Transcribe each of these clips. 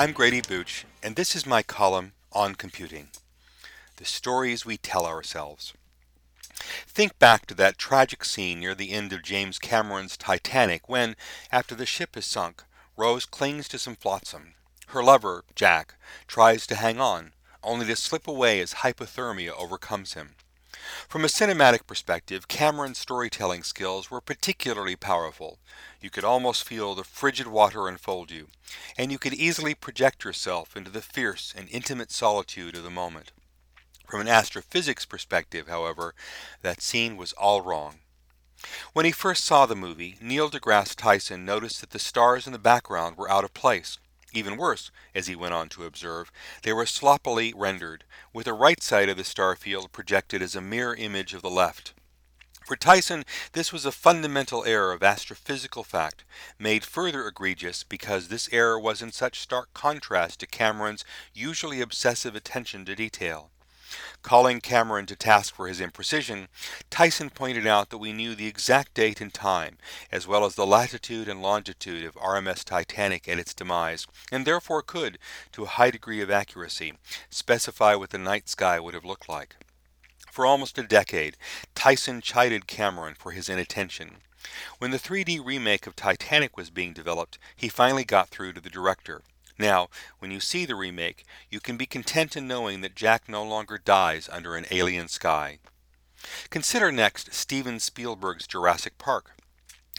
I'm Grady Booch, and this is my column on computing the stories we tell ourselves. Think back to that tragic scene near the end of James Cameron's Titanic when, after the ship is sunk, Rose clings to some flotsam. Her lover, Jack, tries to hang on, only to slip away as hypothermia overcomes him. From a cinematic perspective, Cameron's storytelling skills were particularly powerful. You could almost feel the frigid water enfold you, and you could easily project yourself into the fierce and intimate solitude of the moment. From an astrophysics perspective, however, that scene was all wrong. When he first saw the movie, Neil deGrasse Tyson noticed that the stars in the background were out of place. Even worse, as he went on to observe, they were sloppily rendered, with the right side of the star field projected as a mirror image of the left. For Tyson, this was a fundamental error of astrophysical fact, made further egregious because this error was in such stark contrast to Cameron's usually obsessive attention to detail. Calling Cameron to task for his imprecision, Tyson pointed out that we knew the exact date and time, as well as the latitude and longitude of RMS Titanic at its demise, and therefore could, to a high degree of accuracy, specify what the night sky would have looked like. For almost a decade, Tyson chided Cameron for his inattention. When the 3D remake of Titanic was being developed, he finally got through to the director. Now, when you see the remake, you can be content in knowing that Jack no longer dies under an alien sky. Consider next Steven Spielberg's Jurassic Park.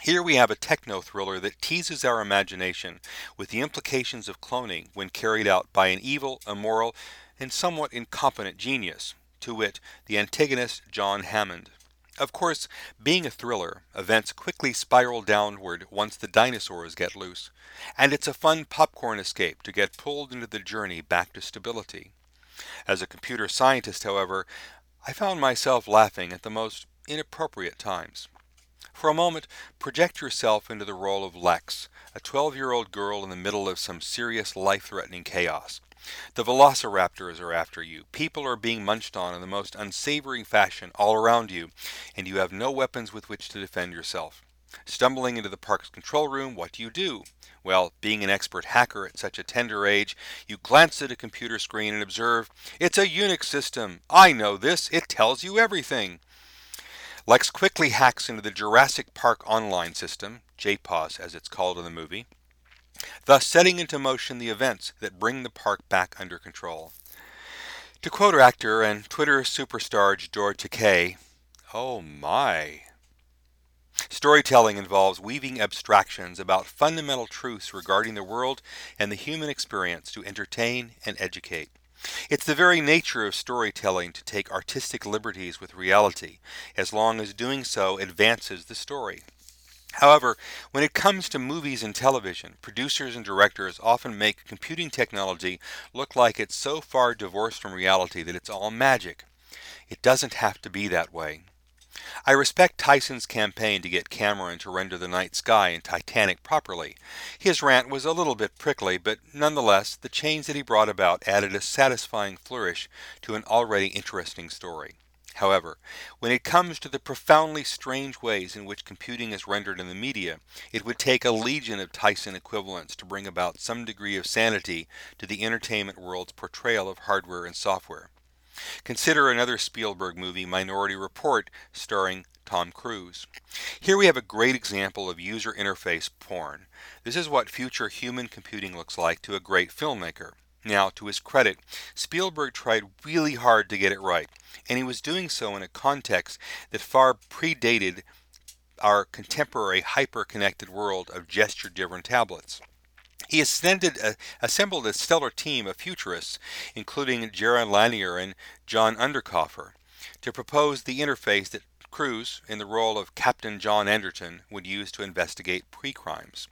Here we have a techno thriller that teases our imagination with the implications of cloning when carried out by an evil, immoral, and somewhat incompetent genius, to wit, the antagonist John Hammond. Of course, being a thriller, events quickly spiral downward once the dinosaurs get loose, and it's a fun popcorn escape to get pulled into the journey back to stability. As a computer scientist, however, I found myself laughing at the most inappropriate times. For a moment, project yourself into the role of Lex, a 12 year old girl in the middle of some serious life threatening chaos. The velociraptors are after you. People are being munched on in the most unsavory fashion all around you, and you have no weapons with which to defend yourself. Stumbling into the park's control room, what do you do? Well, being an expert hacker at such a tender age, you glance at a computer screen and observe, it's a Unix system. I know this. It tells you everything. Lex quickly hacks into the Jurassic Park online system, JPOS as it's called in the movie, thus setting into motion the events that bring the park back under control. To quote actor and Twitter superstar George Takei, oh my. Storytelling involves weaving abstractions about fundamental truths regarding the world and the human experience to entertain and educate. It's the very nature of storytelling to take artistic liberties with reality, as long as doing so advances the story. However, when it comes to movies and television, producers and directors often make computing technology look like it's so far divorced from reality that it's all magic. It doesn't have to be that way. I respect Tyson's campaign to get Cameron to render the night sky in Titanic properly. His rant was a little bit prickly, but nonetheless, the change that he brought about added a satisfying flourish to an already interesting story. However, when it comes to the profoundly strange ways in which computing is rendered in the media, it would take a legion of Tyson equivalents to bring about some degree of sanity to the entertainment world's portrayal of hardware and software. Consider another Spielberg movie, Minority Report, starring Tom Cruise. Here we have a great example of user interface porn. This is what future human computing looks like to a great filmmaker. Now, to his credit, Spielberg tried really hard to get it right, and he was doing so in a context that far predated our contemporary hyper-connected world of gesture-driven tablets. He uh, assembled a stellar team of futurists, including Jaron Lanier and John Underkoffler, to propose the interface that Cruise, in the role of Captain John Anderton, would use to investigate pre-crimes.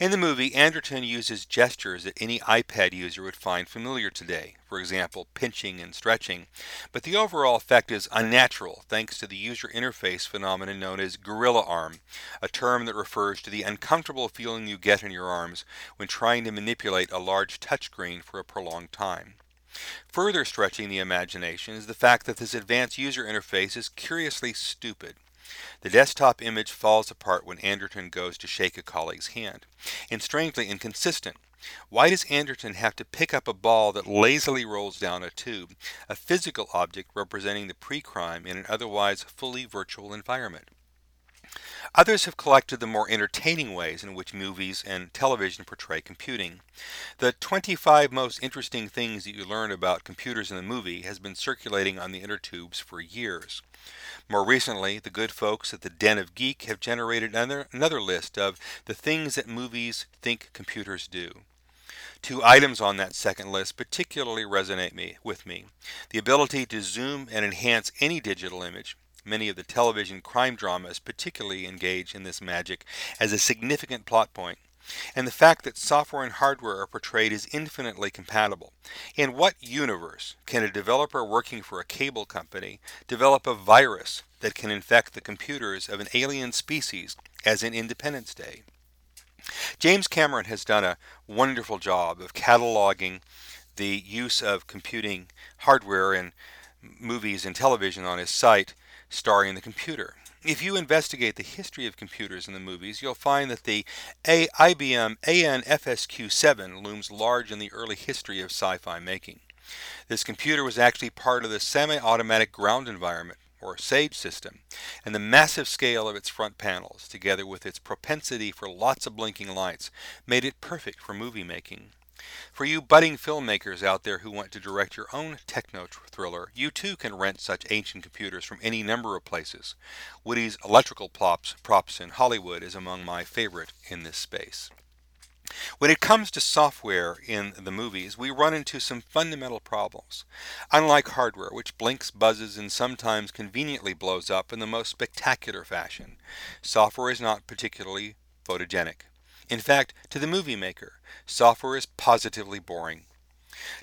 In the movie, Anderton uses gestures that any iPad user would find familiar today, for example, pinching and stretching, but the overall effect is unnatural thanks to the user interface phenomenon known as gorilla arm, a term that refers to the uncomfortable feeling you get in your arms when trying to manipulate a large touchscreen for a prolonged time. Further stretching the imagination is the fact that this advanced user interface is curiously stupid. The desktop image falls apart when Anderton goes to shake a colleague's hand. And strangely inconsistent, why does Anderton have to pick up a ball that lazily rolls down a tube, a physical object representing the pre-crime in an otherwise fully virtual environment? Others have collected the more entertaining ways in which movies and television portray computing. The 25 most interesting things that you learn about computers in the movie has been circulating on the intertubes for years. More recently, the good folks at the Den of Geek have generated another, another list of the things that movies think computers do. Two items on that second list particularly resonate me, with me. The ability to zoom and enhance any digital image, Many of the television crime dramas particularly engage in this magic as a significant plot point. And the fact that software and hardware are portrayed as infinitely compatible. In what universe can a developer working for a cable company develop a virus that can infect the computers of an alien species as in Independence Day? James Cameron has done a wonderful job of cataloging the use of computing hardware in movies and television on his site starring the computer. If you investigate the history of computers in the movies, you'll find that the A IBM AN/FSQ7 looms large in the early history of sci-fi making. This computer was actually part of the semi-automatic ground environment or SAGE system, and the massive scale of its front panels, together with its propensity for lots of blinking lights, made it perfect for movie making. For you budding filmmakers out there who want to direct your own techno thriller, you too can rent such ancient computers from any number of places. Woody's electrical props, props in Hollywood is among my favorite in this space. When it comes to software in the movies, we run into some fundamental problems. Unlike hardware, which blinks, buzzes, and sometimes conveniently blows up in the most spectacular fashion, software is not particularly photogenic. In fact, to the movie maker, software is positively boring.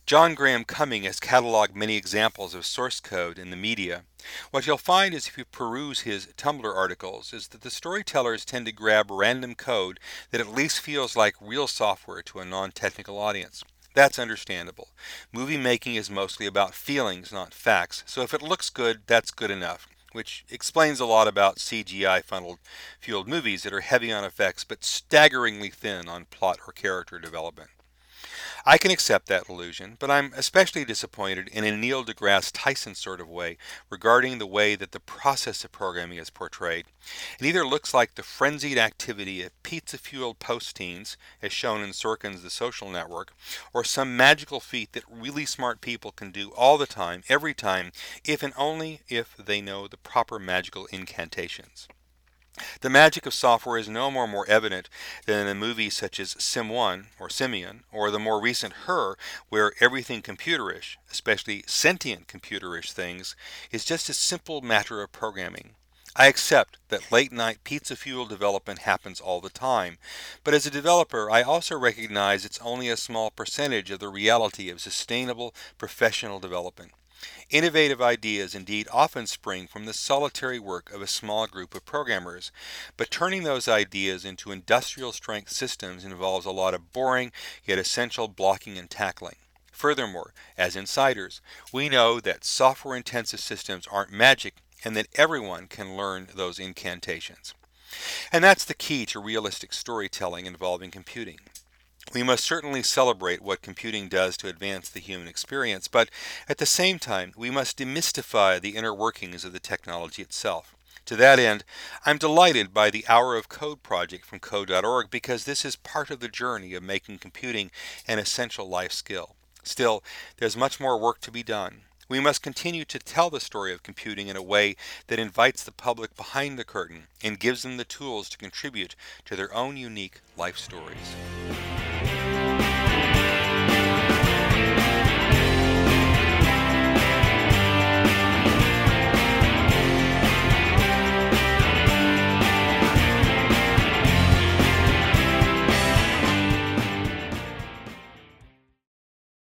John Graham Cumming has cataloged many examples of source code in the media. What you'll find is if you peruse his Tumblr articles is that the storytellers tend to grab random code that at least feels like real software to a non-technical audience. That's understandable. Movie making is mostly about feelings, not facts, so if it looks good, that's good enough which explains a lot about CGI funneled fueled movies that are heavy on effects but staggeringly thin on plot or character development. I can accept that illusion, but I'm especially disappointed in a Neil deGrasse Tyson sort of way regarding the way that the process of programming is portrayed. It either looks like the frenzied activity of pizza-fueled post-teens, as shown in Sorkin's The Social Network, or some magical feat that really smart people can do all the time, every time, if and only if they know the proper magical incantations. The magic of software is no more more evident than in movies such as Sim 1 or Simone or the more recent Her where everything computerish, especially sentient computerish things, is just a simple matter of programming. I accept that late night pizza fuel development happens all the time, but as a developer I also recognize it's only a small percentage of the reality of sustainable professional development. Innovative ideas indeed often spring from the solitary work of a small group of programmers, but turning those ideas into industrial strength systems involves a lot of boring yet essential blocking and tackling. Furthermore, as insiders, we know that software intensive systems aren't magic and that everyone can learn those incantations. And that's the key to realistic storytelling involving computing. We must certainly celebrate what computing does to advance the human experience, but at the same time, we must demystify the inner workings of the technology itself. To that end, I'm delighted by the Hour of Code project from code.org because this is part of the journey of making computing an essential life skill. Still, there's much more work to be done. We must continue to tell the story of computing in a way that invites the public behind the curtain and gives them the tools to contribute to their own unique life stories.